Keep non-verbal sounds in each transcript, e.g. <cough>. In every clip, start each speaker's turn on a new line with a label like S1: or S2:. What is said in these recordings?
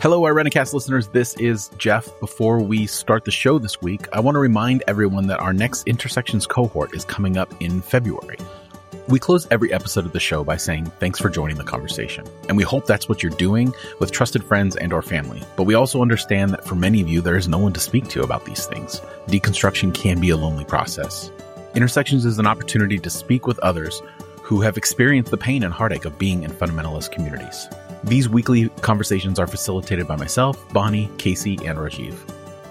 S1: Hello, Irenicast listeners. This is Jeff. Before we start the show this week, I want to remind everyone that our next Intersections cohort is coming up in February. We close every episode of the show by saying thanks for joining the conversation. And we hope that's what you're doing with trusted friends and or family. But we also understand that for many of you there is no one to speak to about these things. Deconstruction can be a lonely process. Intersections is an opportunity to speak with others who have experienced the pain and heartache of being in fundamentalist communities. These weekly conversations are facilitated by myself, Bonnie, Casey, and Rajiv.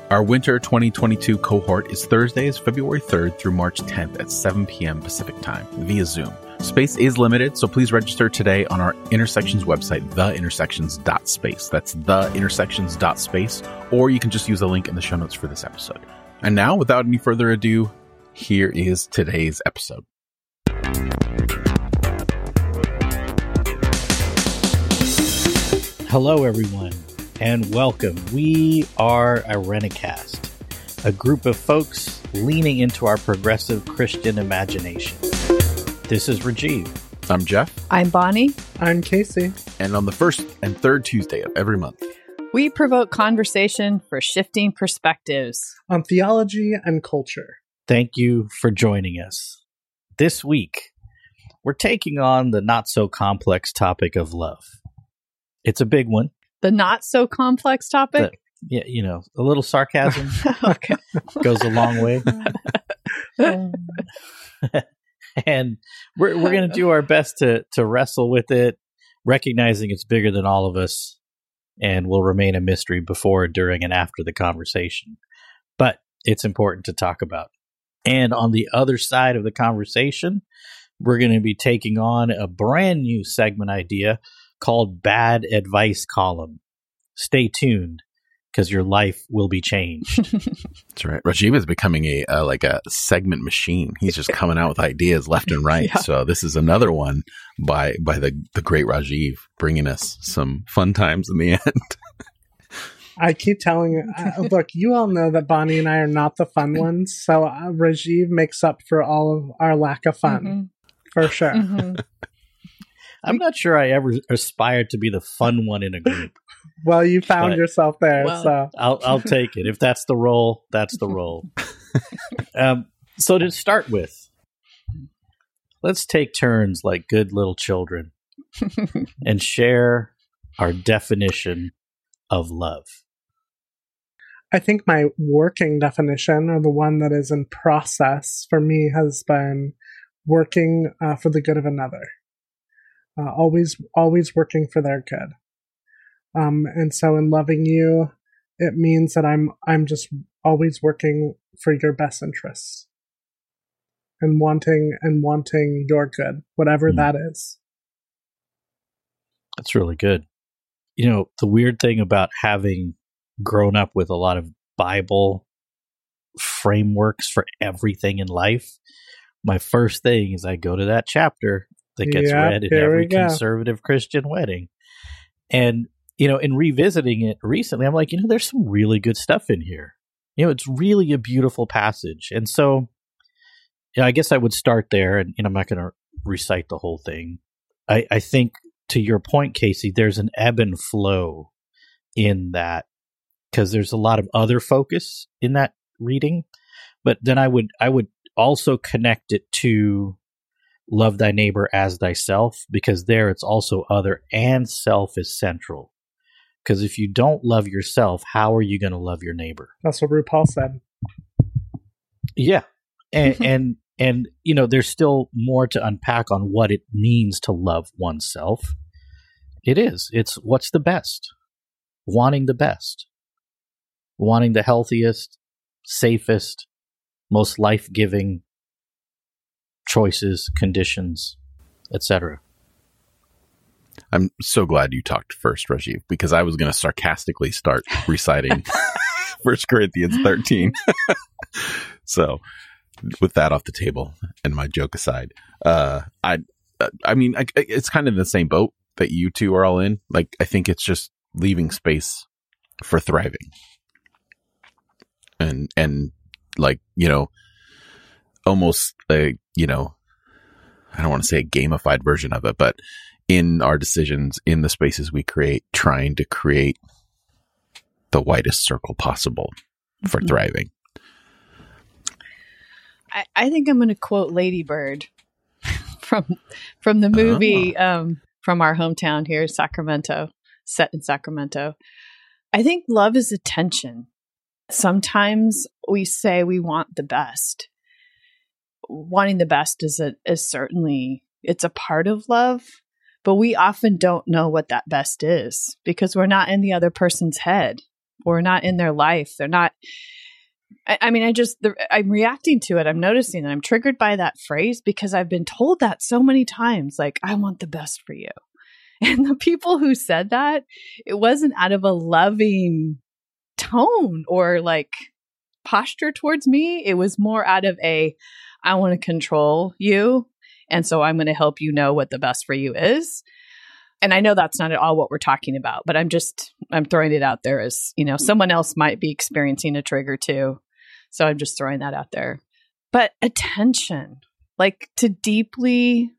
S1: Our winter 2022 cohort is Thursdays, February 3rd through March 10th at 7 p.m. Pacific Time via Zoom. Space is limited, so please register today on our Intersections website, theintersections.space. That's theintersections.space, or you can just use the link in the show notes for this episode. And now, without any further ado, here is today's episode.
S2: Hello, everyone, and welcome. We are a Irenicast, a group of folks leaning into our progressive Christian imagination. This is Rajiv.
S1: I'm Jeff,
S3: I'm Bonnie.
S4: I'm Casey.
S1: and on the first and third Tuesday of every month,
S3: We provoke conversation for shifting perspectives.
S4: On theology and culture.
S2: Thank you for joining us. This week, we're taking on the not so complex topic of love. It's a big one.
S3: The not so complex topic.
S2: Yeah, you know, a little sarcasm <laughs>
S3: okay.
S2: goes a long way. <laughs> <laughs> and we're we're going to do our best to to wrestle with it, recognizing it's bigger than all of us, and will remain a mystery before, during, and after the conversation. But it's important to talk about. And on the other side of the conversation, we're going to be taking on a brand new segment idea called Bad Advice Column. Stay tuned because your life will be changed. <laughs>
S1: That's right. Rajiv is becoming a uh, like a segment machine. He's just coming out with ideas left and right. <laughs>
S3: Yeah.
S1: So this is another one by by the the great Rajiv, bringing us some fun times in the <laughs> end.
S4: I keep telling you, uh, look, you all know that Bonnie and I are not the fun ones. So uh, Rajiv makes up for all of our lack of fun,
S3: Mhm.
S4: for sure.
S3: Mhm.
S2: I'm not sure I ever aspired to be the fun one in a group. <laughs>
S4: Well, you found
S2: But-
S4: yourself there.
S3: Well-
S4: so
S2: I'll I'll <laughs> take it. If that's the role, that's the role. <laughs> um, so to start with, let's take turns like good little children and share our definition of love.
S4: I think my working definition, or the one that is in process for me, has been working uh, for the good of another. Uh, always, always working for their good. Um, and so, in loving you, it means that I'm I'm just always working for your best interests, and wanting and wanting your good, whatever
S2: Mm.
S4: that is.
S2: That's really good. You know, the weird thing about having grown up with a lot of Bible frameworks for everything in life, my first thing is I go to that chapter that gets
S4: Yeah,
S2: read in every conservative Christian wedding. And, you know, in revisiting it recently, I'm like, you know, there's some really good stuff in here. You know, it's really a beautiful passage. And so, yeah, I guess I would start there, and, and I'm not going to recite the whole thing. I, I think to your point, Casey, there's an ebb and flow in that because there's a lot of other focus in that reading. But then I would I would also connect it to love thy neighbor as thyself because there it's also other and self is central. Because if you don't love yourself, how are you going to love your neighbor?
S4: That's what RuPaul said.
S2: Yeah. And <laughs> and and you know, there's still more to unpack on what it means to love oneself. It is. It's what's the best. Wanting the best. Wanting the healthiest, safest, most life-giving choices, conditions, etc.
S1: I'm so glad you talked first, Rajiv, because I was going to sarcastically start reciting <laughs> First Corinthians 13. <laughs> so, with that off the table and my joke aside, uh, I, I mean, I, it's kind of the same boat that you two are all in. Like, I think it's just leaving space for thriving, and and like you know, almost a you know, I don't want to say a gamified version of it, but in our decisions in the spaces we create trying to create the widest circle possible for
S3: Mhm.
S1: thriving.
S3: I, I think I'm going to quote Lady Bird <laughs> from from the movie um, from our hometown here, Sacramento, set in Sacramento. I think love is attention. Sometimes we say we want the best. Wanting the best is a, is certainly it's a part of love, but we often don't know what that best is because we're not in the other person's head. We're not in their life. They're not I, I mean, I just, the, I'm reacting to it. I'm noticing that I'm triggered by that phrase because I've been told that so many times. Like, I want the best for you. <laughs> And the people who said that, it wasn't out of a loving tone or like posture towards me. It was more out of a, I want to control you. And so I'm going to help you know what the best for you is. And I know that's not at all what we're talking about, but I'm just, I'm throwing it out there as, you know, someone else might be experiencing a trigger too. So I'm just throwing that out there. But attention, like to deeply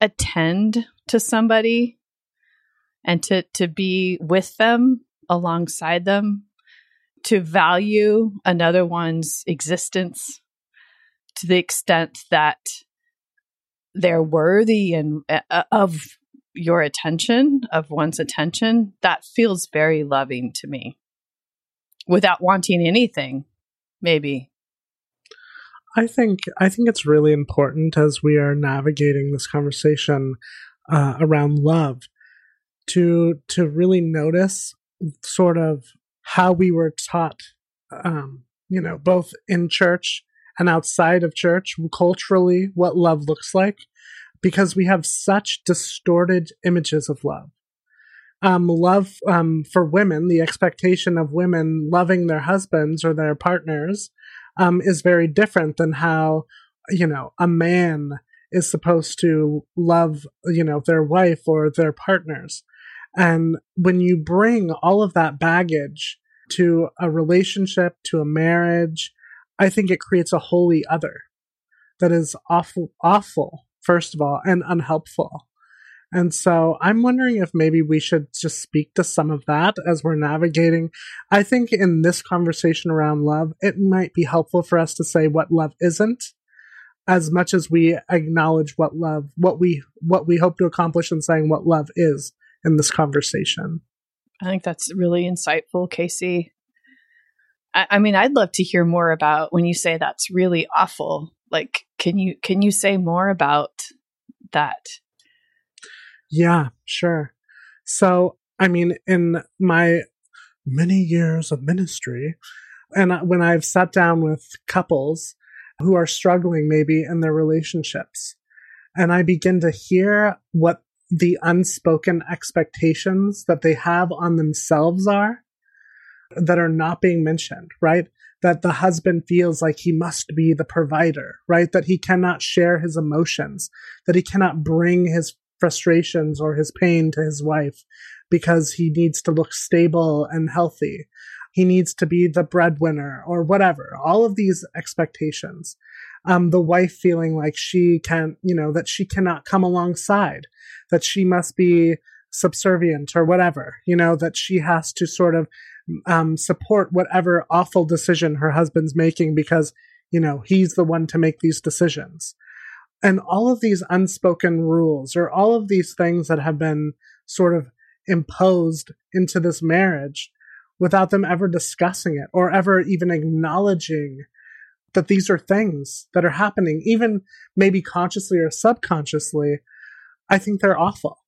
S3: attend to somebody and to to be with them alongside them to value another one's existence to the extent that they're worthy and uh, of your attention of one's attention that feels very loving to me. Without wanting anything maybe.
S4: I think I think it's really important as we are navigating this conversation uh, around love to to really notice sort of how we were taught, um, you know, both in church and outside of church, culturally, what love looks like, because we have such distorted images of love. Um, love um, for women, the expectation of women loving their husbands or their partners um, is very different than how you know a man is supposed to love you know their wife or their partners and when you bring all of that baggage to a relationship to a marriage i think it creates a holy other that is awful awful first of all and unhelpful and so I'm wondering if maybe we should just speak to some of that as we're navigating. I think in this conversation around love, it might be helpful for us to say what love isn't as much as we acknowledge what love, what we, what we hope to accomplish in saying what love is in this conversation.
S3: I think that's really insightful, Casey. I, I mean, I'd love to hear more about when you say that's really awful. Like, can you can you say more about that?
S4: Yeah, sure. So, I mean, in my many years of ministry, and when I've sat down with couples who are struggling maybe in their relationships, and I begin to hear what the unspoken expectations that they have on themselves are that are not being mentioned, right? That the husband feels like he must be the provider, right? That he cannot share his emotions, that he cannot bring his frustrations or his pain to his wife because he needs to look stable and healthy. He needs to be the breadwinner or whatever. All of these expectations. Um, the wife feeling like she can, you know, that she cannot come alongside, that she must be subservient or whatever, you know, that she has to sort of um, support whatever awful decision her husband's making because, you know, he's the one to make these decisions. And all of these unspoken rules or all of these things that have been sort of imposed into this marriage without them ever discussing it or ever even acknowledging that these are things that are happening, even maybe consciously or subconsciously, I think they're awful.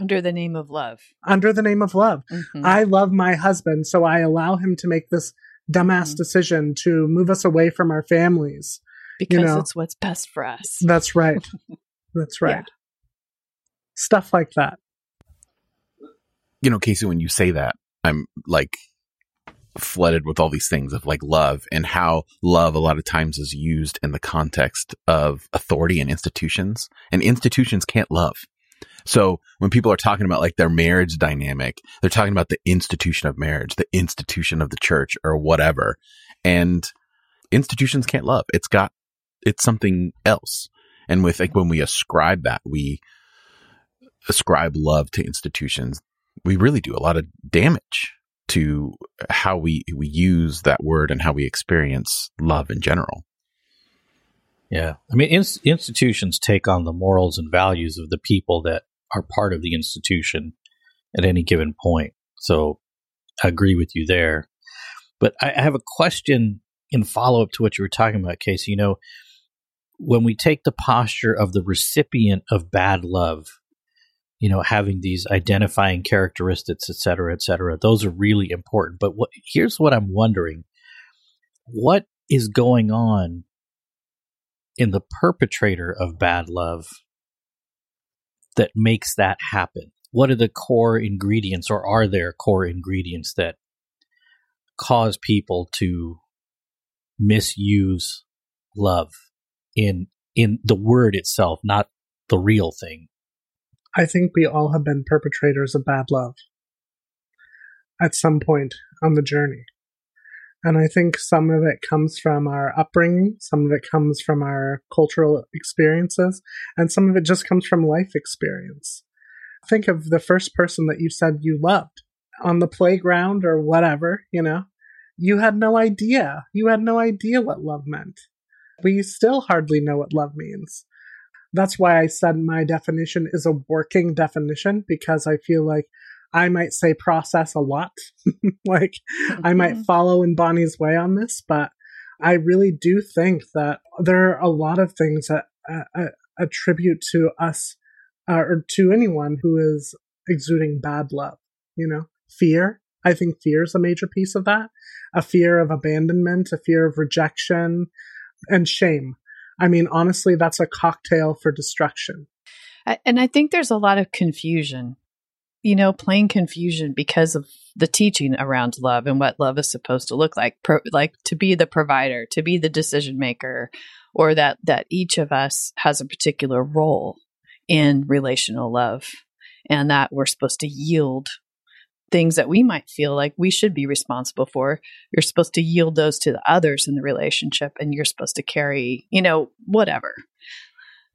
S3: Under the name of love.
S4: Under the name of love.
S3: Mhm.
S4: I love my husband, so I allow him to make this dumbass
S3: Mhm.
S4: decision to move us away from our families.
S3: because
S4: know.
S3: it's what's best for us.
S4: That's right. <laughs> That's right.
S3: Yeah.
S4: Stuff like that.
S1: you know, Casey, when you say that, I'm like flooded with all these things of like love and how love a lot of times is used in the context of authority and institutions and institutions can't love. So when people are talking about like their marriage dynamic, they're talking about the institution of marriage, the institution of the church or whatever. And institutions can't love. It's got, it's something else. And with like when we ascribe that, we ascribe love to institutions we really do a lot of damage to how we we use that word and how we experience love in general.
S2: Yeah. I mean, ins- institutions take on the morals and values of the people that are part of the institution at any given point. So I agree with you there. But I, I have a question in follow up to what you were talking about, Casey. You know, when we take the posture of the recipient of bad love, you know, having these identifying characteristics, et cetera, et cetera, those are really important. But what, here's what I'm wondering what is going on in the perpetrator of bad love that makes that happen? What are the core ingredients, or are there core ingredients that cause people to misuse love in in the word itself, not the real thing?
S4: I think we all have been perpetrators of bad love at some point on the journey. And I think some of it comes from our upbringing, some of it comes from our cultural experiences, and some of it just comes from life experience. Think of the first person that you said you loved on the playground or whatever, you know. You had no idea. You had no idea what love meant. We still hardly know what love means. That's why I said my definition is a working definition because I feel like I might say process a lot. <laughs> like mm-hmm. I might follow in Bonnie's way on this, but I really do think that there are a lot of things that uh, uh, attribute to us uh, or to anyone who is exuding bad love. You know, fear. I think fear is a major piece of that. A fear of abandonment, a fear of rejection, and shame. I mean, honestly, that's a cocktail for destruction.
S3: And I think there's a lot of confusion you know, plain confusion because of the teaching around love and what love is supposed to look like, Pro- like to be the provider, to be the decision maker, or that that each of us has a particular role in relational love, and that we're supposed to yield things that we might feel like we should be responsible for. You're supposed to yield those to the others in the relationship, and you're supposed to carry, you know, whatever.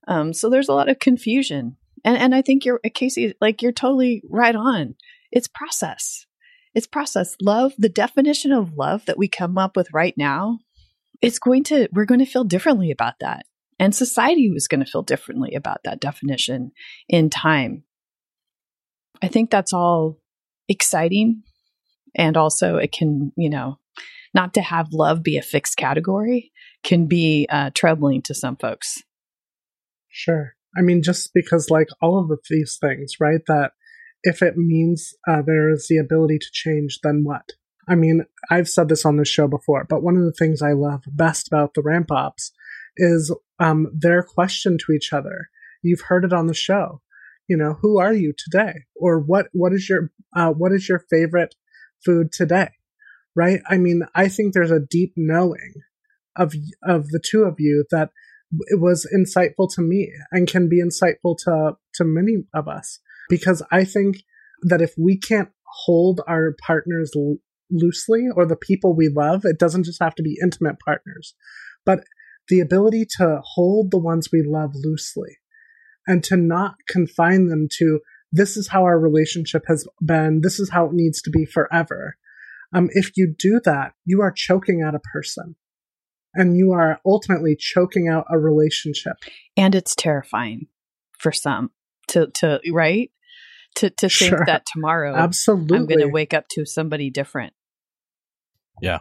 S3: Um, so there's a lot of confusion and and I think you're Casey, like you're totally right on. It's process. It's process. Love, the definition of love that we come up with right now, it's going to we're going to feel differently about that. And society was going to feel differently about that definition in time. I think that's all exciting. And also, it can, you know, not to have love be a fixed category can be uh, troubling to some folks.
S4: Sure. I mean, just because, like, all of these things, right? That if it means uh, there's the ability to change, then what? I mean, I've said this on this show before, but one of the things I love best about the Ramp Ops is um, their question to each other. You've heard it on the show. You know, who are you today, or what? What is your uh, what is your favorite food today? Right? I mean, I think there's a deep knowing of of the two of you that it was insightful to me and can be insightful to to many of us because I think that if we can't hold our partners loosely or the people we love, it doesn't just have to be intimate partners, but the ability to hold the ones we love loosely and to not confine them to this is how our relationship has been, this is how it needs to be forever. Um, if you do that, you are choking out a person and you are ultimately choking out a relationship.
S3: And it's terrifying for some to to right to to think sure. that tomorrow
S4: absolutely
S3: I'm going to wake up to somebody different.
S2: Yeah.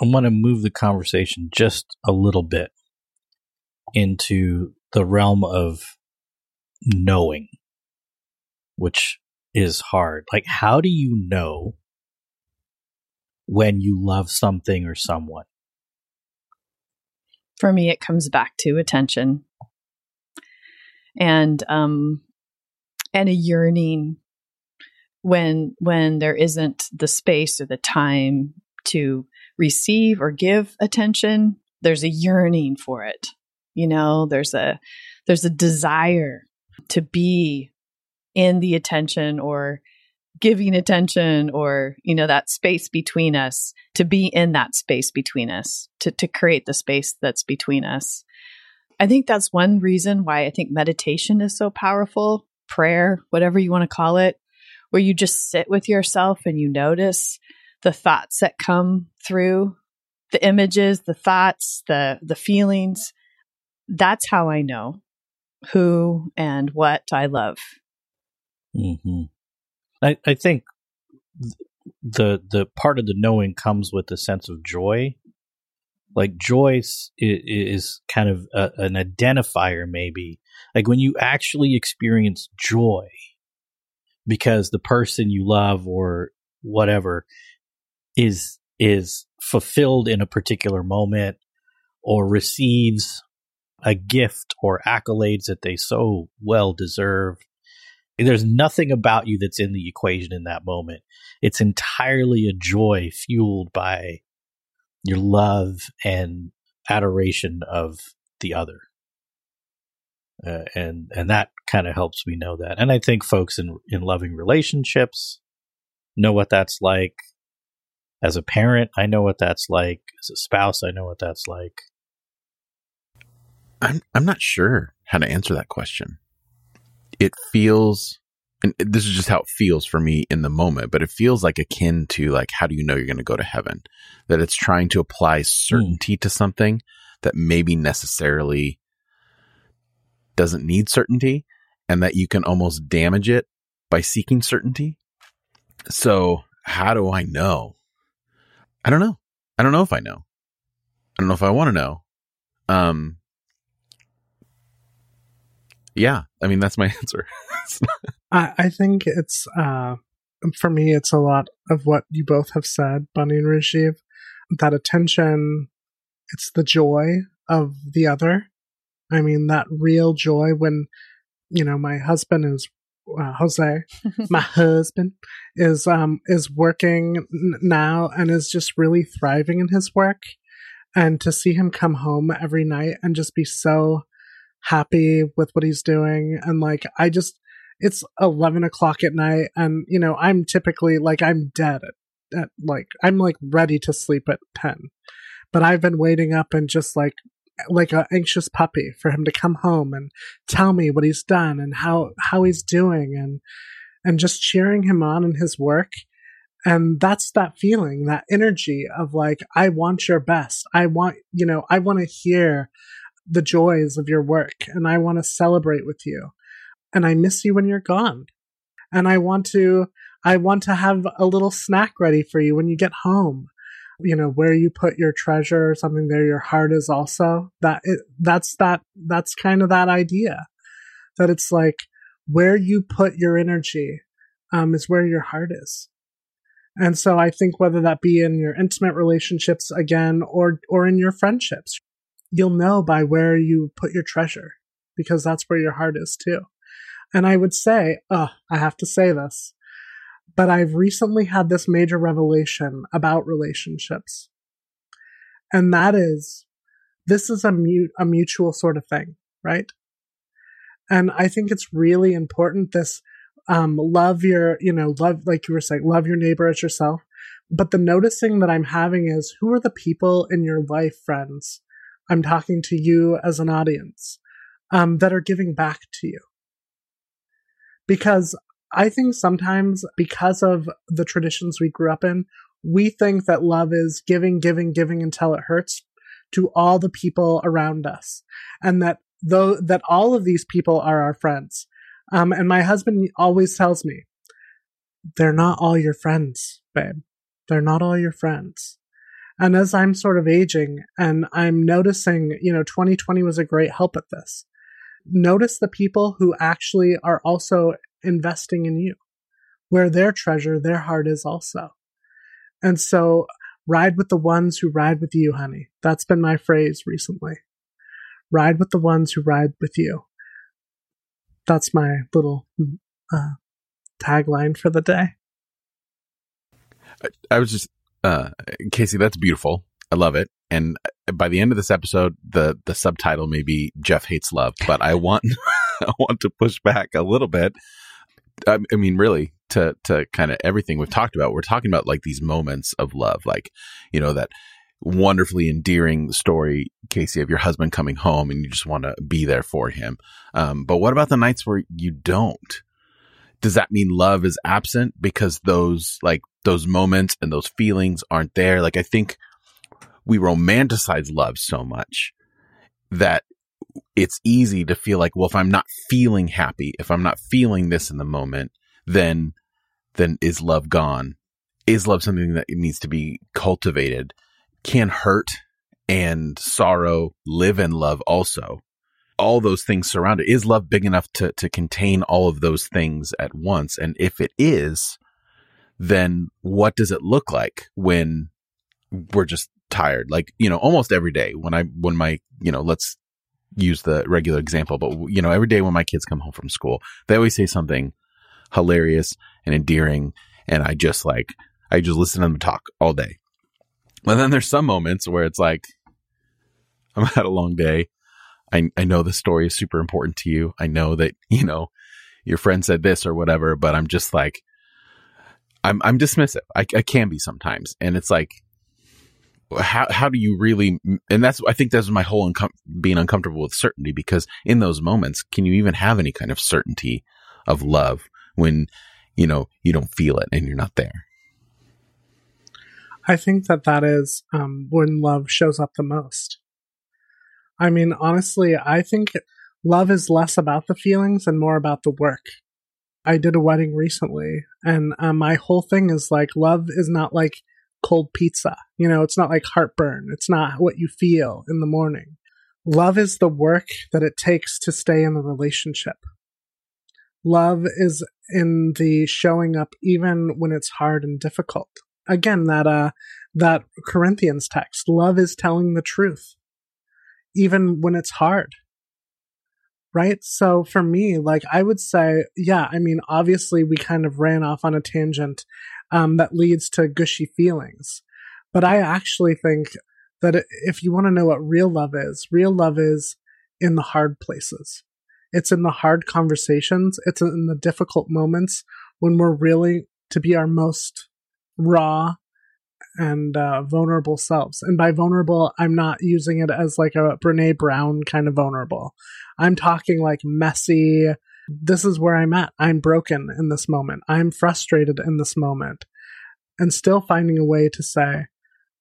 S2: I'm going to move the conversation just a little bit into the realm of knowing, which is hard. Like, how do you know when you love something or someone?
S3: for me, it comes back to attention and um, and a yearning when when there isn't the space or the time to receive or give attention. There's a yearning for it. You know, there's a there's a desire to be in the attention or giving attention or you know that space between us to be in that space between us to to create the space that's between us i think that's one reason why i think meditation is so powerful prayer whatever you want to call it where you just sit with yourself and you notice the thoughts that come through, the images, the thoughts, the the feelings. That's how I know who and what I love.
S2: Mm-hmm. I, I think the the part of the knowing comes with a sense of joy. Like joy is, is kind of a, an identifier, maybe. Like when you actually experience joy because the person you love or whatever is is fulfilled in a particular moment or receives a gift or accolades that they so well deserve. There's nothing about you that's in the equation in that moment. It's entirely a joy fueled by your love and adoration of the other. Uh, and and that kind of helps me know that. And I think folks in in loving relationships know what that's like. As a parent, I know what that's like. As a spouse, I know what that's like.
S1: I'm I'm not sure how to answer that question. It feels and this is just how it feels for me in the moment, but it feels like akin to like how do you know you're going to go to heaven? That it's trying to apply certainty mm. to something that maybe necessarily doesn't need certainty and that you can almost damage it by seeking certainty. So, how do I know? I don't know. I don't know if I know. I don't know if I want to know. Um, yeah, I mean that's my <laughs> answer.
S4: I, I think it's uh, for me, it's a lot of what you both have said, Bunny and Rajiv. That attention, it's the joy of the other. I mean, that real joy when you know my husband is uh, Jose, <laughs> my husband is um is working n- now and is just really thriving in his work, and to see him come home every night and just be so happy with what he's doing. And like I just it's 11 o'clock at night and you know i'm typically like i'm dead at, at like i'm like ready to sleep at 10 but i've been waiting up and just like like an anxious puppy for him to come home and tell me what he's done and how how he's doing and and just cheering him on in his work. And that's that feeling that energy of like i want your best. I want you know i want to hear the joys of your work and i want to celebrate with you and I miss you when you're gone. And I want to I want to have a little snack ready for you when you get home. You know, where you put your treasure or something there your heart is also. That it, that's that that's kind of that idea. That it's like where you put your energy um, is where your heart is. And so I think whether that be in your intimate relationships again or or in your friendships, you'll know by where you put your treasure because that's where your heart is too. And I would say, oh, I have to say this, but I've recently had this major revelation about relationships. And that is, this is a, mute, a mutual sort of thing, right? And I think it's really important this um, love your, you know, love, like you were saying, love your neighbor as yourself. But the noticing that I'm having is who are the people in your life, friends? I'm talking to you as an audience um, that are giving back to you because I think sometimes because of the traditions we grew up in, we think that love is giving, giving, giving until it hurts to all the people around us. And that though, that all of these people are our friends. Um, and my husband always tells me, they're not all your friends, babe. They're not all your friends. And as I'm sort of aging and I'm noticing, you know, 2020 was a great help at this notice the people who actually are also investing in you, where their treasure, their heart is also. And so ride with the ones who ride with you, honey. That's been my phrase recently. Ride with the ones who ride with you. That's my little uh, tagline for the day.
S1: I, I was just, uh, Casey, that's beautiful. I love it. And by the end of this episode, the the subtitle may be Jeff hates love, but I want <laughs> I want to push back a little bit. I, I mean, really, to to kind of everything we've talked about. We're talking about like these moments of love, like you know that wonderfully endearing story, Casey, of your husband coming home and you just want to be there for him. Um, but what about the nights where you don't? Does that mean love is absent because those like those moments and those feelings aren't there? Like I think we romanticize love so much that it's easy to feel like, well, if I'm not feeling happy, if I'm not feeling this in the moment, then, then is love gone? Is love something that needs to be cultivated? Can hurt and sorrow live in love also? All those things surround it. Is love big enough to, to contain all of those things at once? And if it is, then what does it look like when we're just tired? Like, you know, almost every day when I, when my, you know, let's use the regular example, but you know, every day when my kids come home from school, they always say something hilarious and endearing. And I just like, I just listen to them talk all day. And then there's some moments where it's like, <laughs> I'm had a long day. I, I know the story is super important to you. I know that, <laughs> you know, your friend said this or whatever, but I'm just like, I'm, I'm dismissive. I, I can be sometimes. And it's like, how how do you really and that's i think that's my whole uncom- being uncomfortable with certainty because in those moments can you even have any kind of certainty of love when you know you don't feel it and you're not there
S4: i think that that is um, when love shows up the most i mean honestly i think love is less about the feelings and more about the work i did a wedding recently and um, my whole thing is like love is not like cold pizza. You know, it's not like heartburn. It's not what you feel in the morning. Love is the work that it takes to stay in the relationship. Love is in the showing up even when it's hard and difficult. Again, that uh that Corinthians text, love is telling the truth even when it's hard. Right? So for me, like I would say, yeah, I mean, obviously we kind of ran off on a tangent um, that leads to gushy feelings. But I actually think that if you want to know what real love is, real love is in the hard places. It's in the hard conversations. It's in the difficult moments when we're really to be our most raw and uh, vulnerable selves. And by vulnerable, I'm not using it as like a Brene Brown kind of vulnerable. I'm talking like messy, this is where I'm at. I'm broken in this moment. I'm frustrated in this moment. And still finding a way to say,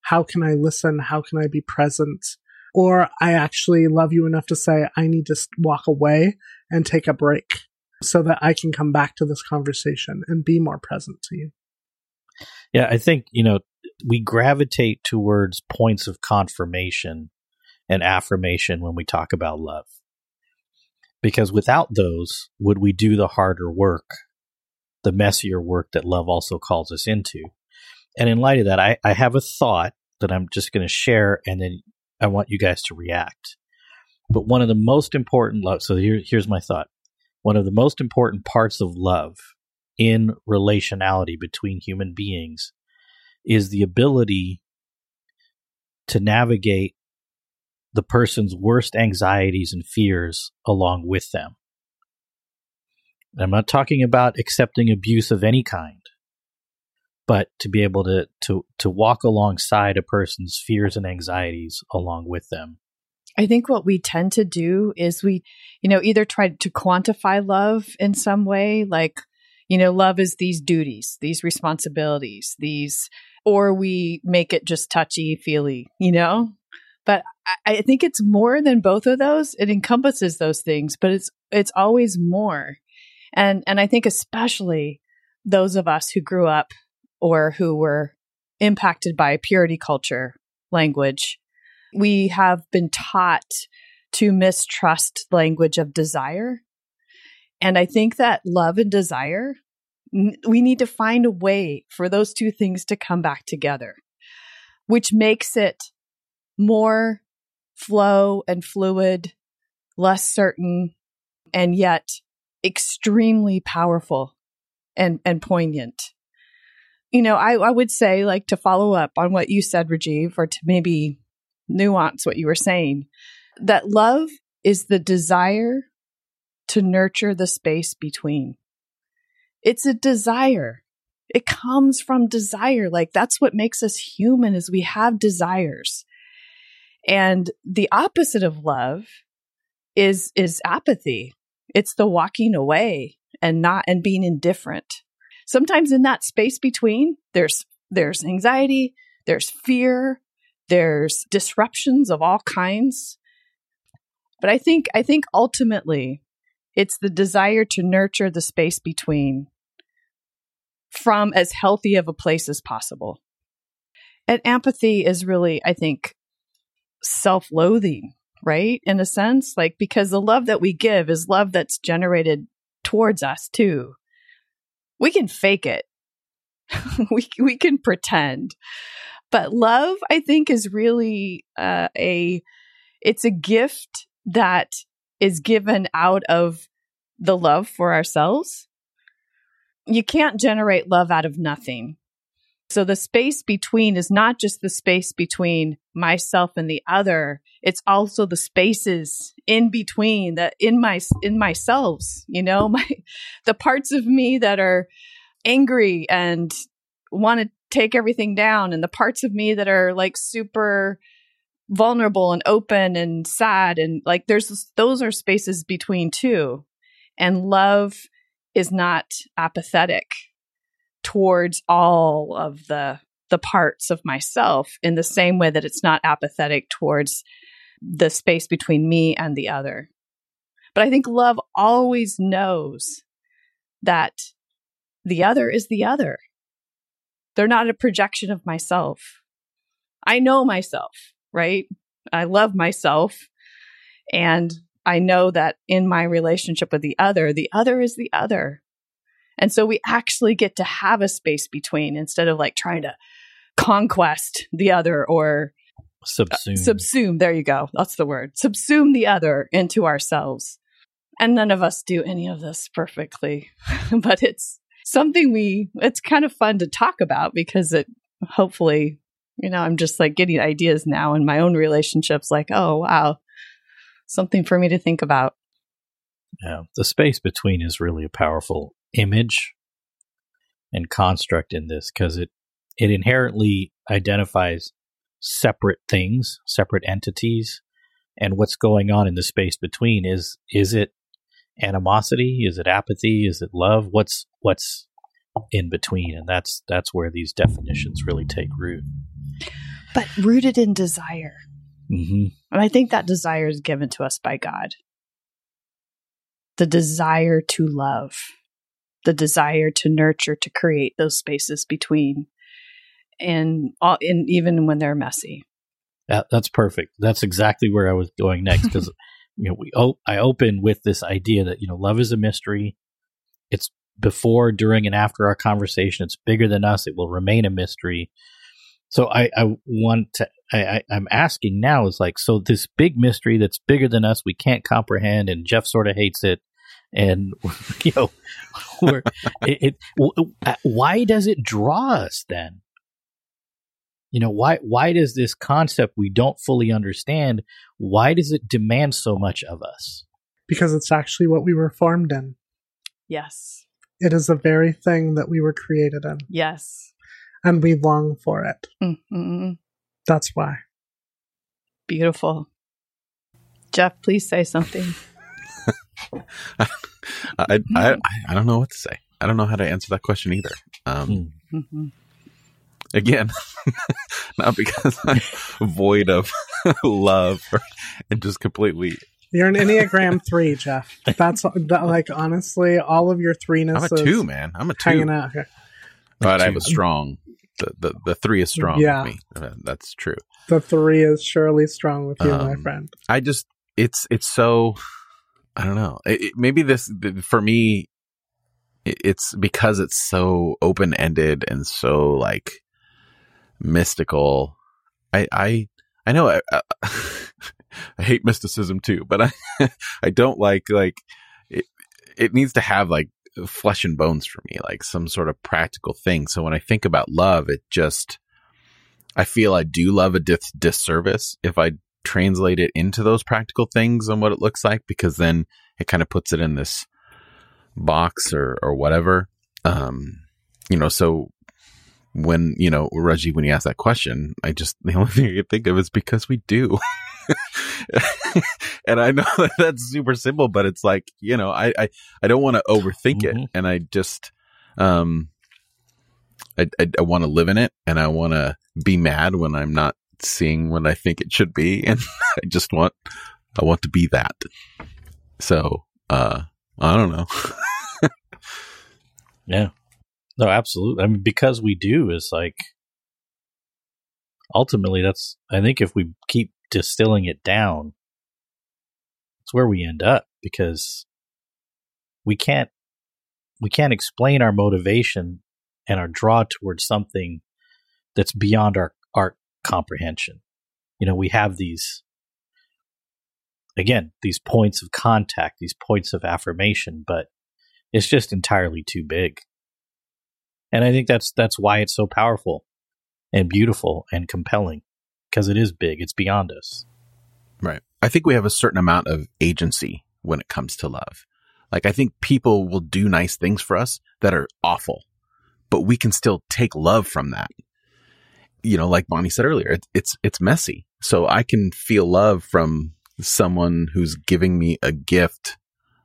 S4: how can I listen? How can I be present? Or I actually love you enough to say, I need to walk away and take a break so that I can come back to this conversation and be more present to you.
S2: Yeah, I think, you know, we gravitate towards points of confirmation and affirmation when we talk about love because without those, would we do the harder work, the messier work that love also calls us into? And in light of that, I, I have a thought that I'm just going to share, and then I want you guys to react. But one of the most important love, so here, here's my thought. One of the most important parts of love in relationality between human beings is the ability to navigate the person's worst anxieties and fears along with them. I'm not talking about accepting abuse of any kind, but to be able to, to, to walk alongside a person's fears and anxieties along with them.
S3: I think what we tend to do is we, you know, either try to quantify love in some way, like, you know, love is these duties, these responsibilities, these, or we make it just touchy feely, you know? But I think it's more than both of those. It encompasses those things, but it's it's always more. And and I think especially those of us who grew up or who were impacted by purity culture language, we have been taught to mistrust language of desire. And I think that love and desire, we need to find a way for those two things to come back together, which makes it more flow and fluid, less certain, and yet extremely powerful and, and poignant. You know, I, I would say, like, to follow up on what you said, Rajiv, or to maybe nuance what you were saying, that love is the desire to nurture the space between. It's a desire. It comes from desire. Like that's what makes us human is we have desires. And the opposite of love is is apathy. It's the walking away and not and being indifferent. Sometimes in that space between, there's there's anxiety, there's fear, there's disruptions of all kinds. But I think I think ultimately it's the desire to nurture the space between from as healthy of a place as possible. And empathy is really, I think, self loathing, right? In a sense, like because the love that we give is love that's generated towards us too. We can fake it. <laughs> we we can pretend. But love, I think, is really uh, a it's a gift that is given out of the love for ourselves. You can't generate love out of nothing. So the space between is not just the space between myself and the other. It's also the spaces in between that in my, in myself, you know, <laughs> my, the parts of me that are angry and want to take everything down and the parts of me that are like super vulnerable and open and sad. And like there's, those are spaces between too. And love is not apathetic towards all of the the parts of myself in the same way that it's not apathetic towards the space between me and the other. But I think love always knows that the other is the other. They're not a projection of myself. I know myself, right? I love myself. And I know that in my relationship with the other, the other is the other. And so we actually get to have a space between instead of like trying to conquest the other or
S2: subsume. Uh,
S3: subsume. There you go. That's the word. Subsume the other into ourselves. And none of us do any of this perfectly, <laughs> but it's something we, it's kind of fun to talk about because it hopefully, you know, I'm just like getting ideas now in my own relationships like, oh, wow, something for me to think about.
S2: Yeah. The space between is really a powerful image and construct in this because it it inherently identifies separate things, separate entities, and what's going on in the space between is is it animosity, is it apathy, is it love? What's what's in between, and that's that's where these definitions really take root.
S3: But rooted in desire,
S2: mm-hmm.
S3: and I think that desire is given to us by God. The desire to love the desire to nurture, to create those spaces between, and all, and even when they're messy.
S2: That, that's perfect. That's exactly where I was going next because <laughs> you know we oh, I open with this idea that you know love is a mystery. It's before, during, and after our conversation. It's bigger than us. It will remain a mystery. So I, I want to. I, I, I'm asking now is like so this big mystery that's bigger than us. We can't comprehend, and Jeff sort of hates it and <laughs> you know, <laughs> it, it, uh, why does it draw us then? You know, why why does this concept we don't fully understand? Why does it demand so much of us?
S4: Because it's actually what we were formed in.
S3: Yes.
S4: It is the very thing that we were created in.
S3: Yes.
S4: And we long for it.
S3: Mm-hmm.
S4: That's why.
S3: Beautiful. Jeff, please say something. <laughs>
S1: I, I I don't know what to say. I don't know how to answer that question either. Um, mm-hmm. <laughs> Again, <laughs> not because I'm void of love or, and just completely.
S4: You're an Enneagram three, Jeff. That's that, like honestly, all of your threeness.
S1: I'm a two, man. I'm a two. Hanging out here. But I have a strong. The, the the three is strong yeah. with me. Uh, that's true.
S4: The three is surely strong with you, um, my friend.
S1: I just it's it's so I don't know. It, it, maybe this for me, it, it's because it's so open ended and so like mystical. I I I know I, I, <laughs> I hate mysticism too, but I <laughs> I don't like like it. It needs to have like flesh and bones for me, like some sort of practical thing. So when I think about love, it just I feel I do love a dis- disservice if I translate it into those practical things and what it looks like because then it kind of puts it in this box or or whatever. Um, you know, so when you know Reggie, when he asked that question, I just the only <laughs> thing I could think of is because we do. <laughs> and I know <laughs> that that's super simple, but it's like, you know, I, I, I don't want to overthink
S2: Mhm.
S1: it. And I just, um, I, I, I want to live in it and I want to be mad when I'm not seeing what I think it should be. And I just want, I want to be that. So, uh, I don't know.
S2: Yeah. No, absolutely. I mean, because we do is like ultimately that's I think if we keep distilling it down, it's where we end up because we can't we can't explain our motivation and our draw towards something that's beyond our our comprehension. You know, we have these again, these points of contact, these points of affirmation, but it's just entirely too big. And I think that's that's why it's so powerful and beautiful and compelling because it is big. It's beyond us.
S1: Right. I think we have a certain amount of agency when it comes to love. Like, I think people will do nice things for us that are awful, but we can still take love from that. You know, like Bonnie said earlier, it, it's, it's messy. So I can feel love from someone who's giving me a gift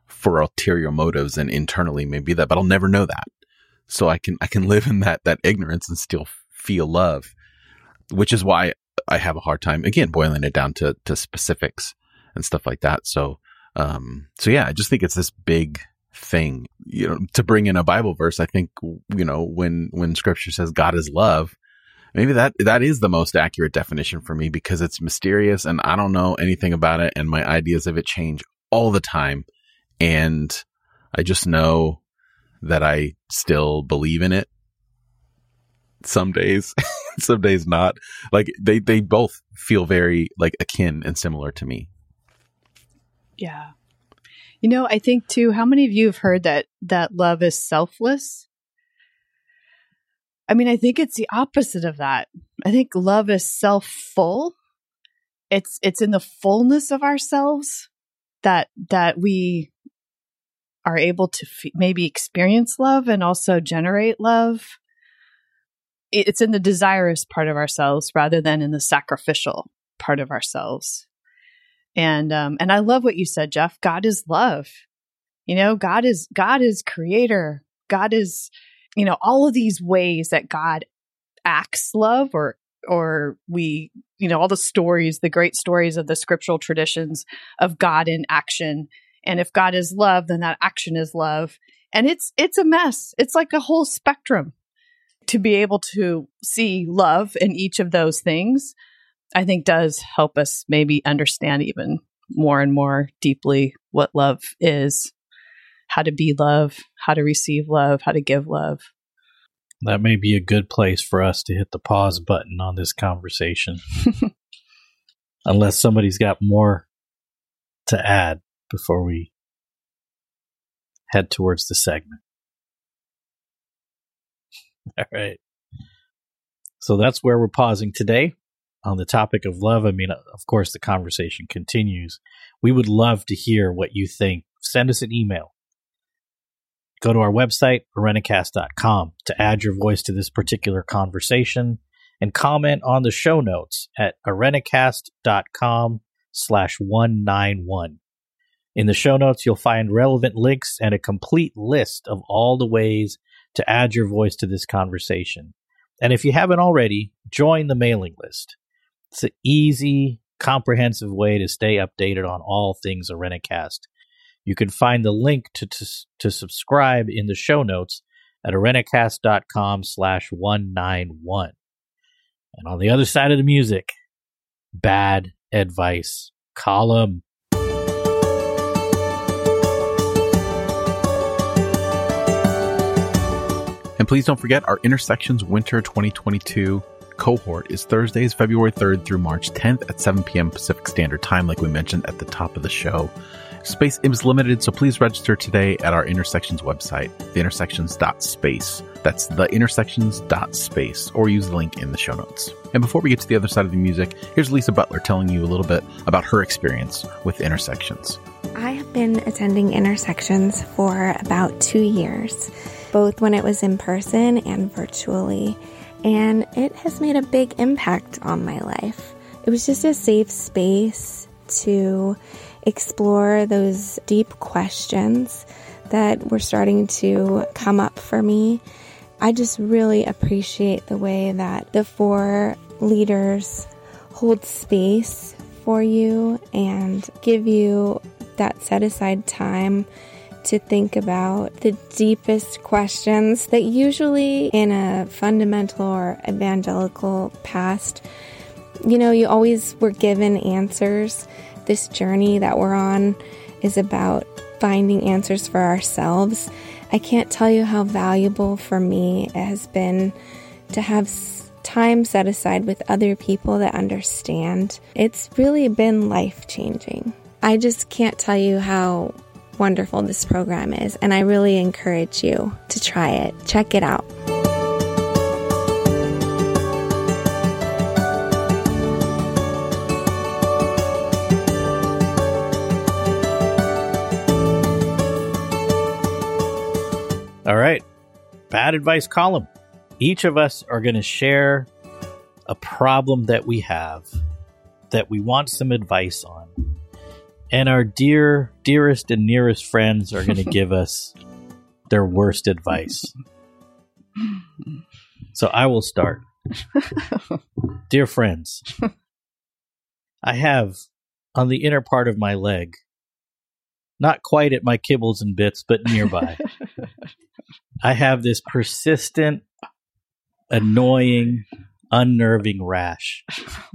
S1: for ulterior motives and internally maybe that, but I'll never know that. So I can, I can live in that, that ignorance and still feel love, which is why I have a hard time again boiling it down to to specifics and stuff like that. So um so yeah, I just think it's this big thing. You know, to bring in a Bible verse, I think you know when when scripture says God is love, maybe that that is the most accurate definition for me because it's mysterious and I don't know anything about it and my ideas of it change all the time and I just know that I still believe in it some days <laughs> some days not like they they both feel very like akin and similar to me
S3: Yeah. You know, I think too, how many of you have heard that that love is selfless? I mean, I think it's the opposite of that. I think love is self-full. It's it's in the fullness of ourselves that that we are able to f- maybe experience love and also generate love. It's in the desirous part of ourselves rather than in the sacrificial part of ourselves and um and i love what you said jeff god is love you know god is god is creator god is you know all of these ways that god acts love or or we you know all the stories the great stories of the scriptural traditions of god in action and if god is love then that action is love and it's it's a mess it's like a whole spectrum to be able to see love in each of those things I think does help us maybe understand even more and more deeply what love is, how to be love, how to receive love, how to give love.
S2: That may be a good place for us to hit the pause button on this conversation. <laughs> Unless somebody's got more to add before we head towards the segment. <laughs> All right. So that's where we're pausing today on the topic of love. I mean, of course, the conversation continues. We would love to hear what you think. Send us an email. Go to our website, arenacast.com, to add your voice to this particular conversation and comment on the show notes at arenacast.com slash 191. In the show notes, you'll find relevant links and a complete list of all the ways to add your voice to this conversation. And if you haven't already, join the mailing list. It's an easy, comprehensive way to stay updated on all things Arenacast. You can find the link to, to, to subscribe in the show notes at arenacast.com slash 191. And on the other side of the music, bad advice column.
S1: Please don't forget our intersections winter 2022 cohort is thursdays february 3rd through march 10th at 7 p.m pacific standard time like we mentioned at the top of the show. Space is limited so please register today at our intersections website theintersections.space that's the intersections.space or use the link in the show notes. And before we get to the other side of the music here's lisa butler telling you a little bit about her experience with intersections.
S5: I have been attending Intersections for about two years, both when it was in person and virtually, and it has made a big impact on my life. It was just a safe space to explore those deep questions that were starting to come up for me. I just really appreciate the way that the four leaders hold space for you and give you that set aside time to think about the deepest questions that usually in a fundamental or evangelical past, you know, you always were given answers. This journey that we're on is about finding answers for ourselves. I can't tell you how valuable for me it has been to have time set aside with other people that understand. It's really been life changing. I just can't tell you how wonderful this program is, and I really encourage you to try it. Check it out.
S2: All right. Bad advice column. Each of us are going to share a problem that we have that we want some advice on and our dear, dearest, and nearest friends are going <laughs> to give us their worst advice. So I will start. <laughs> dear friends, I have on the inner part of my leg, not quite at my kibbles and bits, but nearby, <laughs> I have this persistent, annoying, unnerving rash,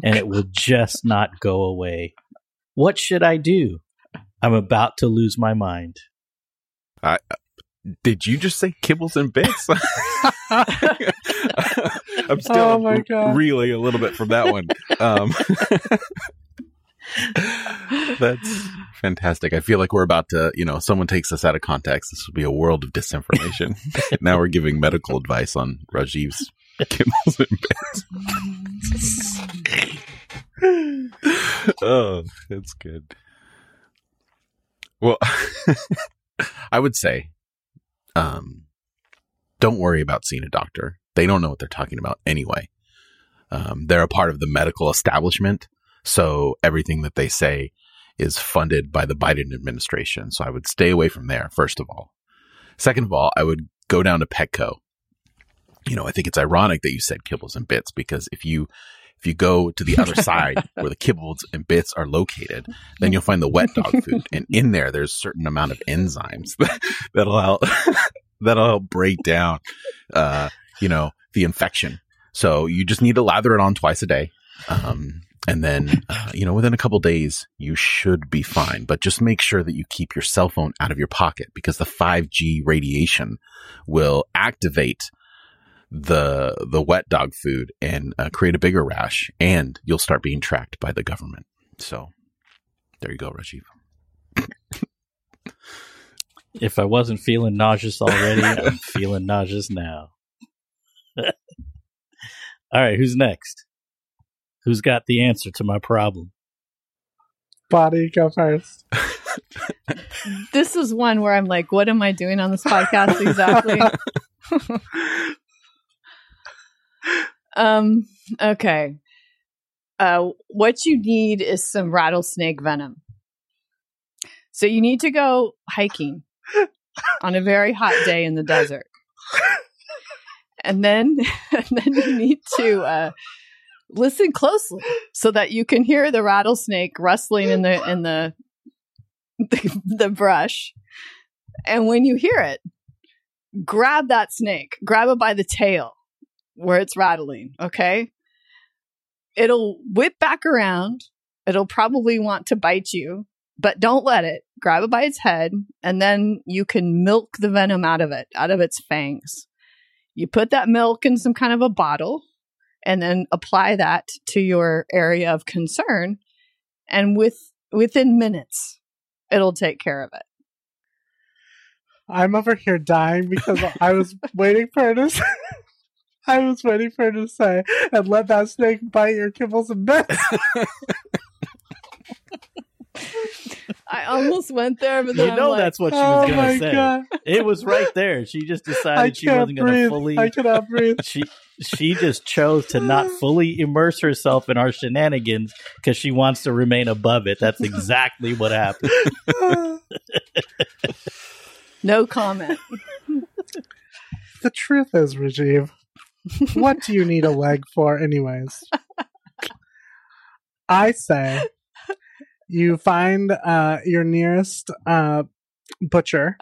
S2: and it will just not go away. What should I do? I'm about to lose my mind.
S1: I, did you just say kibbles and bits? <laughs> I'm still
S4: Oh my God.
S1: reeling a little bit from that one. Um, <laughs> that's fantastic. I feel like we're about to, you know, someone takes us out of context. This will be a world of disinformation. <laughs> now we're giving medical advice on Rajiv's kibbles and bits. <laughs> oh, that's good. Well, <laughs> I would say, um, don't worry about seeing a doctor. They don't know what they're talking about anyway. Um, they're a part of the medical establishment, so everything that they say is funded by the Biden administration. So I would stay away from there, first of all. Second of all, I would go down to Petco. You know, I think it's ironic that you said kibbles and bits because if you if you go to the other <laughs> side where the kibbles and bits are located, then you'll find the wet dog food, and in there there's a certain amount of enzymes <laughs> that'll help <laughs> that'll help break down, uh, you know, the infection. So you just need to lather it on twice a day, um, and then uh, you know within a couple days you should be fine. But just make sure that you keep your cell phone out of your pocket because the 5G radiation will activate the the wet dog food and uh, create a bigger rash, and you'll start being tracked by the government. So there you go, Rajiv.
S2: If I wasn't feeling nauseous already, <laughs> I'm feeling nauseous now. <laughs> All right, who's next? Who's got the answer to my problem?
S4: Bonnie, go first. <laughs>
S3: This is one where I'm like, what am I doing on this podcast exactly? Um, okay. Uh, what you need is some rattlesnake venom. So you need to go hiking on a very hot day in the desert. And then, <laughs> and then you need to uh, listen closely so that you can hear the rattlesnake rustling in the in the the, the brush. And when you hear it, grab that snake, grab it by the tail where it's rattling, okay? It'll whip back around. It'll probably want to bite you, but don't let it. Grab it by its head, and then you can milk the venom out of it, out of its fangs. You put that milk in some kind of a bottle, and then apply that to your area of concern. And with within minutes, it'll take care of it.
S4: I'm over here dying because I was <laughs> waiting for say, <laughs> I was waiting for her to say, and let that snake bite your kibbles and bits. <laughs>
S3: I almost went there, but then
S2: You
S3: I'm
S2: know
S3: like,
S2: that's what she
S4: oh
S2: was
S4: my
S2: going to say.
S4: god.
S2: It was right there. She just decided she
S4: can't
S2: wasn't going to fully.
S4: I cannot <laughs> breathe.
S2: She she just chose to not <sighs> fully immerse herself in our shenanigans because she wants to remain above it. That's exactly what happened.
S3: no comment.
S4: the truth is, Rajiv, what do you need a leg for, anyways? I say you find uh, your nearest uh, butcher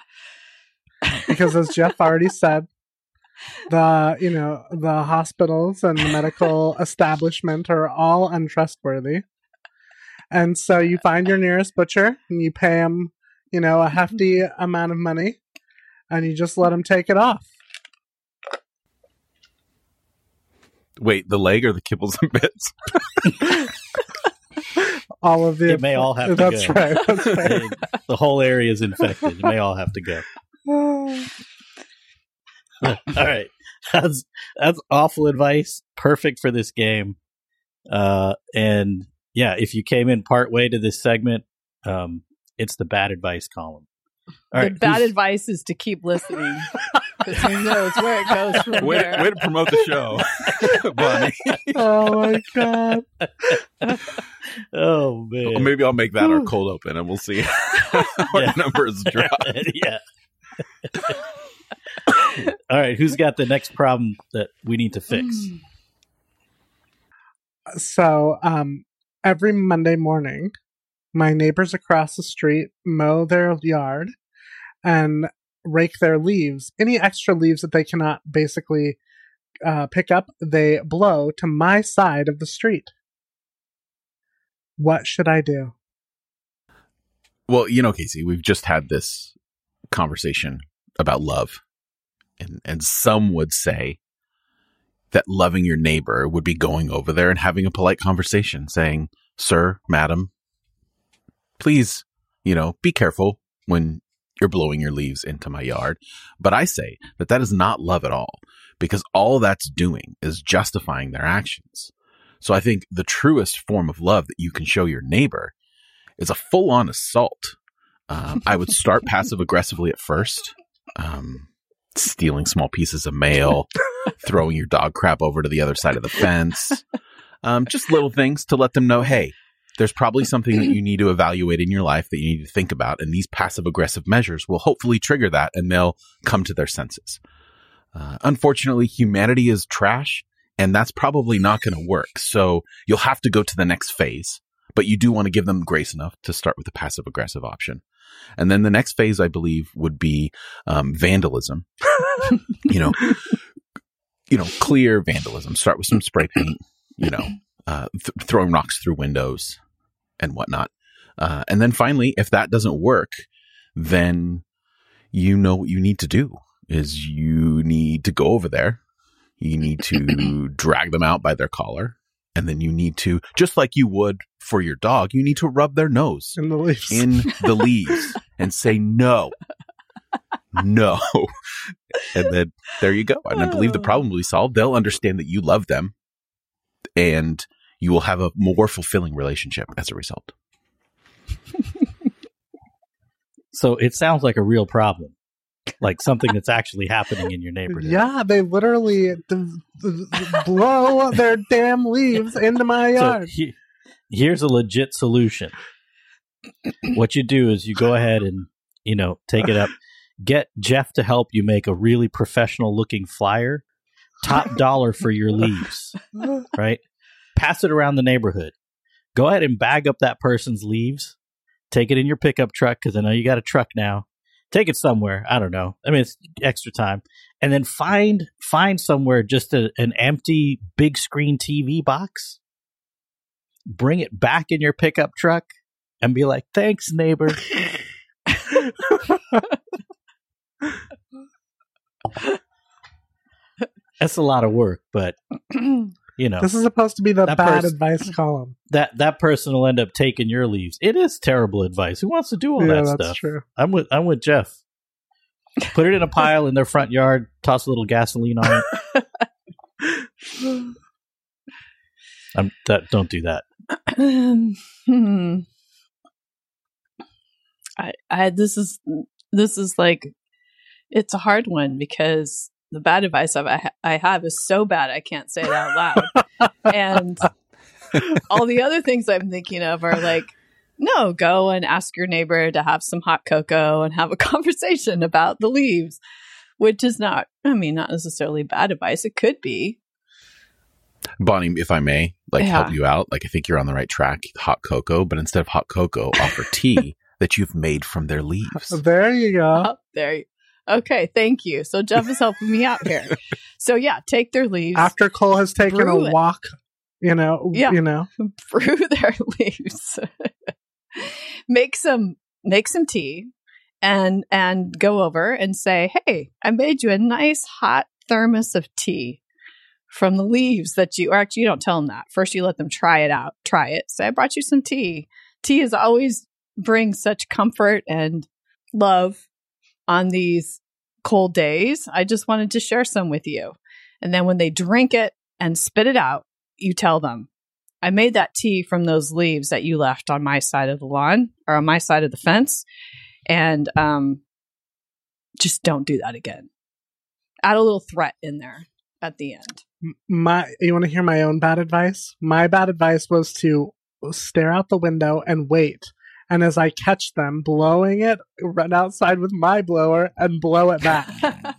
S4: because, as Jeff already said, the you know the hospitals and the medical establishment are all untrustworthy, and so you find your nearest butcher and you pay him you know a hefty amount of money, and you just let him take it off.
S1: Wait, the leg or the kibbles and bits? <laughs>
S4: all of the.
S2: It may all have to
S4: That's
S2: go.
S4: right. That's <laughs> right.
S2: the whole area is infected. It may all have to go. <sighs> <laughs> all right. That's that's awful advice. Perfect for this game. Uh and yeah, if you came in part way to this segment, um it's the bad advice column. All
S3: the
S2: right.
S3: bad
S2: who's-
S3: advice is to keep listening because who knows where it goes from
S1: way,
S3: there.
S1: way to promote the show, <laughs> Bonnie.
S4: oh my god!
S2: Oh
S1: Well,
S2: man.
S1: maybe I'll make that our cold open, and we'll see <laughs> how our
S2: Yeah.
S1: numbers drop. <laughs>
S2: yeah. All right, who's got the next problem that we need to fix?
S3: Mm.
S4: So, um, every Monday morning, my neighbors across the street mow their yard and rake their leaves. Any extra leaves that they cannot basically uh, pick up, they blow to my side of the street. What should I do?
S1: Well, you know, Casey, we've just had this conversation about love. And and some would say that loving your neighbor would be going over there and having a polite conversation, saying, Sir, madam, please, you know, be careful when you're blowing your leaves into my yard. But I say that that is not love at all because all that's doing is justifying their actions. So I think the truest form of love that you can show your neighbor is a full on assault. Um, I would start <laughs> passive aggressively at first, um, stealing small pieces of mail, throwing your dog crap over to the other side of the fence, um, just little things to let them know, hey, there's probably something that you need to evaluate in your life that you need to think about, and these passive aggressive measures will hopefully trigger that, and they'll come to their senses. Uh, unfortunately, humanity is trash, and that's probably not going to work. So you'll have to go to the next phase but you do want to give them grace enough to start with the passive aggressive option. And then the next phase, I believe, would be um, vandalism. <laughs> you know, you know, clear vandalism. Start with some spray paint. You know, uh, th- throwing rocks through windows and whatnot. Uh, and then finally, if that doesn't work, then you know what you need to do is you need to go over there. You need to <laughs> drag them out by their collar. And then you need to, just like you would for your dog, you need to rub their nose
S4: In the leaves.
S1: in the <laughs> leaves and say no. No. And then there you go. And I believe the problem will be solved. They'll understand that you love them and you will have a more fulfilling relationship as a result. <laughs>
S2: So it sounds like a real problem, like something that's actually happening in your neighborhood.
S4: yeah, they literally d- d- blow their damn leaves into my
S2: So
S4: yard.
S2: he, here's a legit solution. what you do is you go ahead and you know take it up. Get Jeff to help you make a really professional looking flyer, top dollar for your leaves. <laughs> Right? Pass it around the neighborhood. Go ahead and bag up that person's leaves. Take it in your pickup truck because I know you got a truck now. Take it somewhere. I don't know. I mean, it's extra time, and then find find somewhere just a, an empty big screen TV box bring it back in your pickup truck and be like, thanks, neighbor. <laughs> That's a lot of work, but <clears throat> you know
S4: This is supposed to be the bad
S2: pers-
S4: advice column.
S2: that that person will end up taking your leaves. It is terrible advice. Who wants to do all
S4: yeah,
S2: that
S4: that's
S2: stuff?
S4: true.
S2: I'm with I'm with Jeff. Put it in a pile in their front yard. Toss a little gasoline on it. <laughs> I'm, that, don't do that.
S3: Um, hmm. I, I, this is, this is like, it's a hard one because the bad advice I, ha- I have is so bad I can't say it out loud. <laughs> and all the other things I'm thinking of are like, no, go and ask your neighbor to have some hot cocoa and have a <laughs> conversation about the leaves, which is not, I mean, not necessarily bad advice. It could be.
S1: Bonnie, if I may, like
S3: Yeah.
S1: help you out, like I think you're on the right track. Hot cocoa, but instead of hot cocoa, offer tea <laughs> that you've made from their leaves.
S4: There you go.
S3: Oh, there. Okay, thank you. So Jeff is helping me out here. <laughs> So yeah, take their leaves,
S4: After Cole has taken a
S3: it.
S4: walk, you know,
S3: Yeah.
S4: you know, <laughs>
S3: brew their <laughs> leaves, make some make some tea, and and go over and say, "Hey, I made you a nice hot thermos of tea from the leaves that you." Or actually, you don't tell them that. First, you let them try it out. Try it. Say, "I brought you some tea." Tea is always brings such comfort and love on these cold days. I just wanted to share some with you. And then when they drink it and spit it out, you tell them, I made that tea from those leaves that you left on my side of the lawn or on my side of the fence. And um, just don't do that again. Add a little threat in there at the end.
S4: my you want to hear my own bad advice? My bad advice was to stare out the window and wait. And as I catch them blowing it, run outside with my blower and blow it back.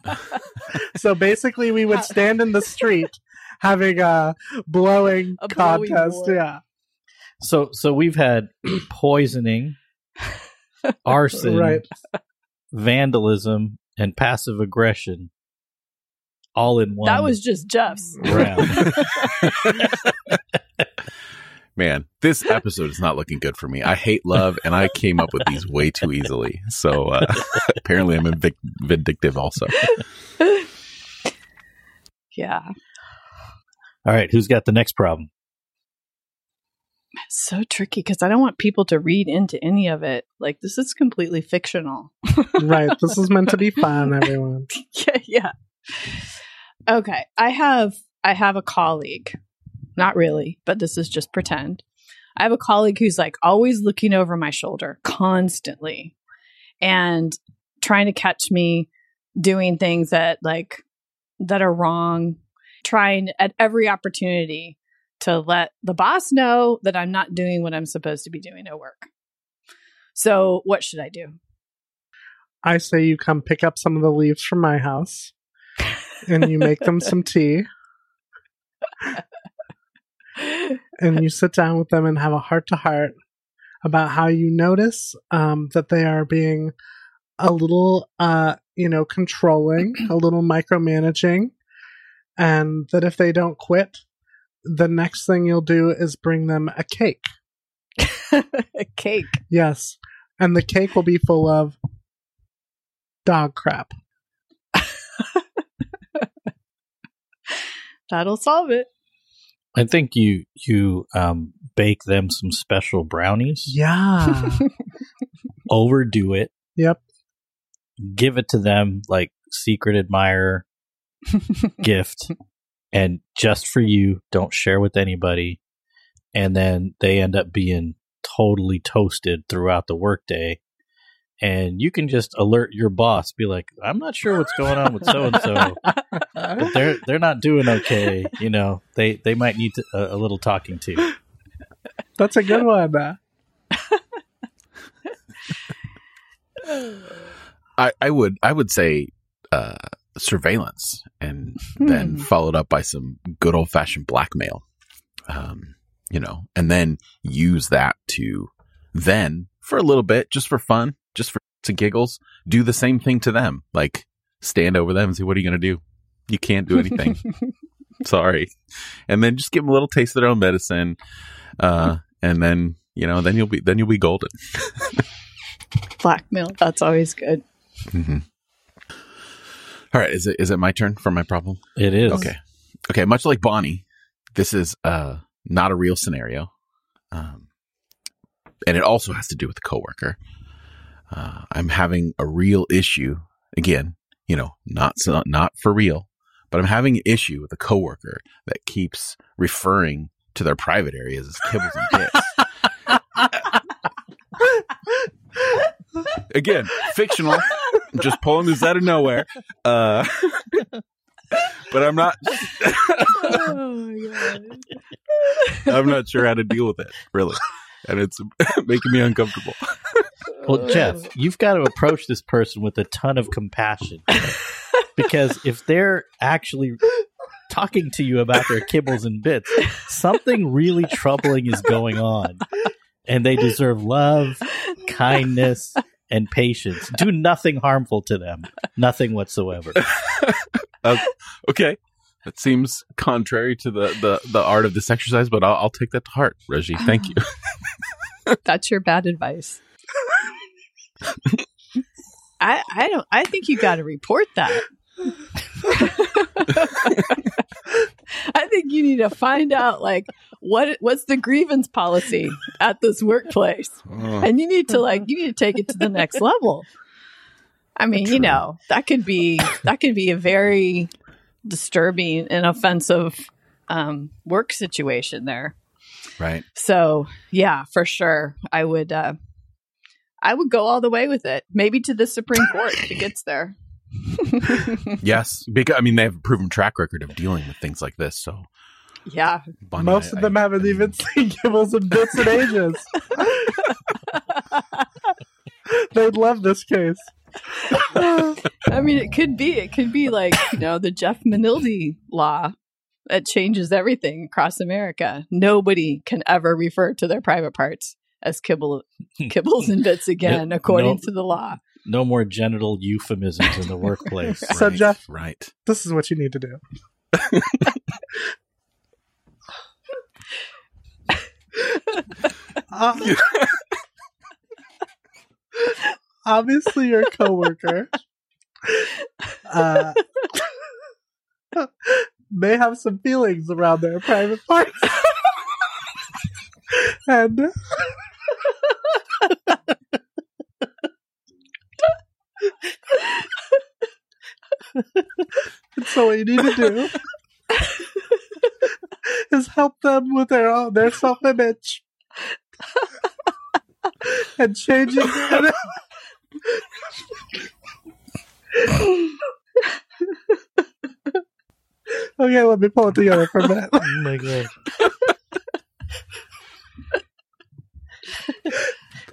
S4: <laughs> so basically, we would stand in the street having a blowing
S3: A
S4: contest.
S3: war.
S4: yeah,
S2: So so we've had <clears throat> poisoning, <laughs> arson,
S4: right.
S2: vandalism, and passive aggression all in one.
S3: that was just Jeff's.
S2: round. <laughs>
S1: Man, this episode is not looking good for me. I hate love, and I came up with these way too easily. So uh, <laughs> apparently, I'm invic- vindictive also.
S3: Yeah.
S2: All right, who's got the next problem?
S3: It's so tricky because I don't want people to read into any of it. Like, this is completely fictional.
S4: right. This is meant to be fun, <laughs> everyone.
S3: yeah, yeah. Okay, I have I have a colleague. Not really, but this is just pretend. I have a colleague who's like always looking over my shoulder constantly and trying to catch me doing things that like that are wrong, trying at every opportunity to let the boss know that I'm not doing what I'm supposed to be doing at work. So, what should I do?
S4: I say you come pick up some of the leaves from my house and you make them some tea and you sit down with them and have a heart to heart about how you notice um, that they are being a little, uh, you know, controlling, <clears throat> a little micromanaging, and that if they don't quit, the next thing you'll do is bring them a cake. <laughs>
S3: a cake.
S4: Yes. And the cake will be full of dog crap. <laughs>
S3: That'll solve it.
S2: I think you you um, bake them some special brownies,
S4: Yeah. <laughs>
S2: overdo it,
S4: yep.
S2: give it to them like secret admirer <laughs> gift, and just for you, don't share with anybody. And then they end up being totally toasted throughout the workday. And you can just alert your boss, be like, "I'm not sure what's going on with so and so, but they're they're not doing okay. You know, they they might need to, a, a little talking to."
S4: That's a good one. Uh,
S1: I, I would I would say uh, surveillance, and then
S3: Hmm.
S1: followed up by some good old fashioned blackmail. Um, you know, and then use that to then for a little bit, just for fun, just for to giggles, do the same thing to them. Like stand over them and say, "What are you going to do? You can't do anything. <laughs> Sorry." And then just give them a little taste of their own medicine, uh, and then you know, then you'll be then you'll be golden. <laughs>
S3: Blackmail. That's always good.
S1: hmm All right, is it is it my turn for my problem?
S2: It is
S1: Okay. Okay. Much like Bonnie, this is uh, not a real scenario. Um, and it also has to do with the coworker. Uh, I'm having a real issue again, you know, not so, not for real, but I'm having an issue with a coworker that keeps referring to their private areas as kibbles and bits. again, fictional. I'm just pulling this out of nowhere. Uh, but I'm not.
S3: oh.
S1: I'm not sure how to deal with it, really, and it's <laughs> making me uncomfortable. <laughs>
S2: Well, Jeff, you've got to approach this person with a ton of compassion <laughs> because if they're actually talking to you about their kibbles and bits, something really troubling is going on. And they deserve love, kindness, and patience. Do nothing harmful to them. Nothing whatsoever.
S1: Uh, okay, that seems contrary to the, the, the art of this exercise, but I'll, I'll take that to heart, Reggie. Thank ah. you. <laughs>
S3: That's your bad advice. <laughs> I I don't I think you got to report that. <laughs> I think you need to find out like what what's the grievance policy at this workplace.
S1: Oh,
S3: And you need to like you need to take it to the next level. I mean, you know, that could be that could be a very disturbing and offensive um, work situation there.
S1: right.
S3: So yeah, for sure, I would. Uh, I would go all the way with it. Maybe to the Supreme Court if it gets there. <laughs> <laughs>
S1: Yes, because I mean they have a proven track record of dealing with things like this. So
S3: yeah,
S1: Bonnie,
S4: Most
S1: I-
S4: of them
S1: I-
S4: haven't even seen Kibbles and Bits <laughs> in ages. They'd love this case.
S3: I mean, it could be. It could be like you know the Jeff Manildi law that changes everything across America. Nobody can ever refer to their private parts as kibble, <laughs> kibbles and bits again,
S2: No-
S3: according
S2: no.
S3: to the law.
S2: No more genital euphemisms in the workplace. <laughs>
S4: So,
S1: Right,
S4: Jeff-
S1: right.
S4: This is what you need to do. Uh, <laughs> obviously, your coworker. Uh, may have some feelings around their private parts, and so what you need to do is help them with their own, their self image and changing it. Okay, let me pull it together for a minute. <laughs>
S2: oh my god.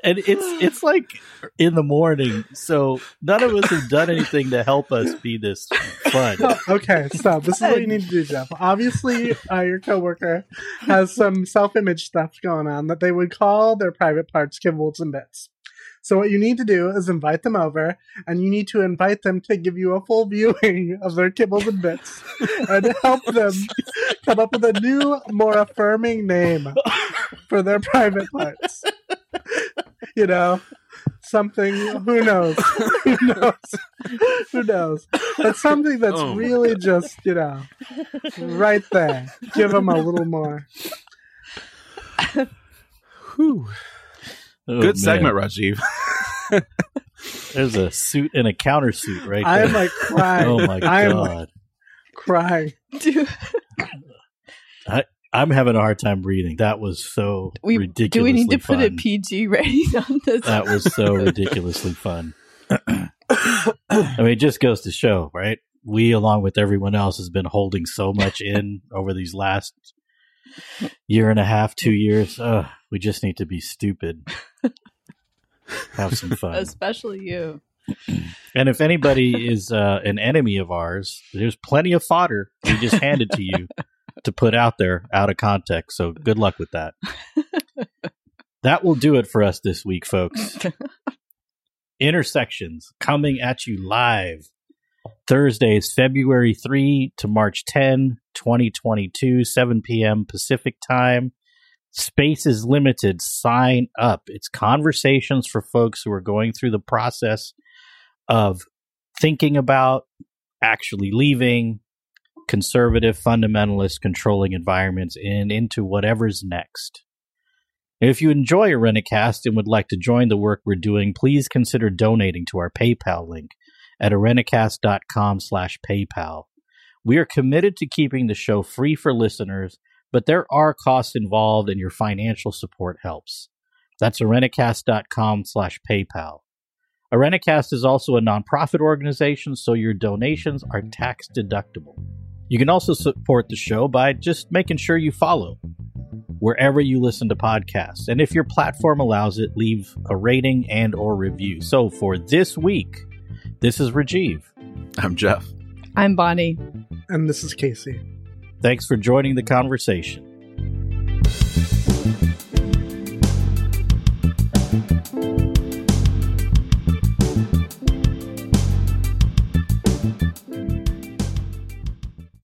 S2: and it's it's like in the morning, so none of us have done anything to help us be this fun.
S4: okay, so this is what you need to do, Jeff. Obviously, uh, your coworker has some self-image stuff going on that they would call their private parts kibbles and bits. So what you need to do is invite them over, and you need to invite them to give you a full viewing <laughs> of their kibbles and bits, and help them <laughs> come up with a new, more affirming name for their private parts. You know, something. Who knows? <laughs> Who knows? Who knows? But something that's
S1: Oh
S4: really just, you know, right there. Give them a little more.
S1: Whew.
S2: Oh,
S1: Good
S2: man.
S1: segment, Rajiv. <laughs>
S2: There's a suit and a countersuit right there.
S4: I
S2: there.
S4: am like crying.
S2: oh my
S4: I am
S2: god.
S4: crying.
S3: Do,
S2: I'm having a hard time breathing. That was so
S3: we,
S2: ridiculously
S3: do we need to put a. PG rating on this?
S2: that was so <laughs> ridiculously fun. I mean, it just goes to show, right? We, along with everyone else, has been holding so much in over these last year and a half, two years. Ugh, we just need to be stupid. <laughs> Have some fun.
S3: Especially you. <clears throat>
S2: And if anybody is uh, an enemy of ours, there's plenty of fodder we just handed to you <laughs> to put out there out of context. So good luck with that. that will do it for us this week, folks. <laughs> Intersections coming at you live Thursdays, February 3 to March 10, 2022, 7 p.m. Pacific time. Space is limited. Sign up. It's conversations for folks who are going through the process of thinking about actually leaving conservative fundamentalist controlling environments and into whatever's next. If you enjoy Arenacast and would like to join the work we're doing, please consider donating to our PayPal link at arenacast.com slash PayPal. We are committed to keeping the show free for listeners, but there are costs involved and your financial support helps. That's arenacast.com slash PayPal. Arenacast is also a nonprofit organization, so your donations are tax deductible. You can also support the show by just making sure you follow wherever you listen to podcasts. And if your platform allows it, leave a rating and or review. So for this week, this is Rajiv.
S1: I'm Jeff.
S3: I'm Bonnie.
S4: And this is Casey.
S2: Thanks for joining the conversation. Thank you.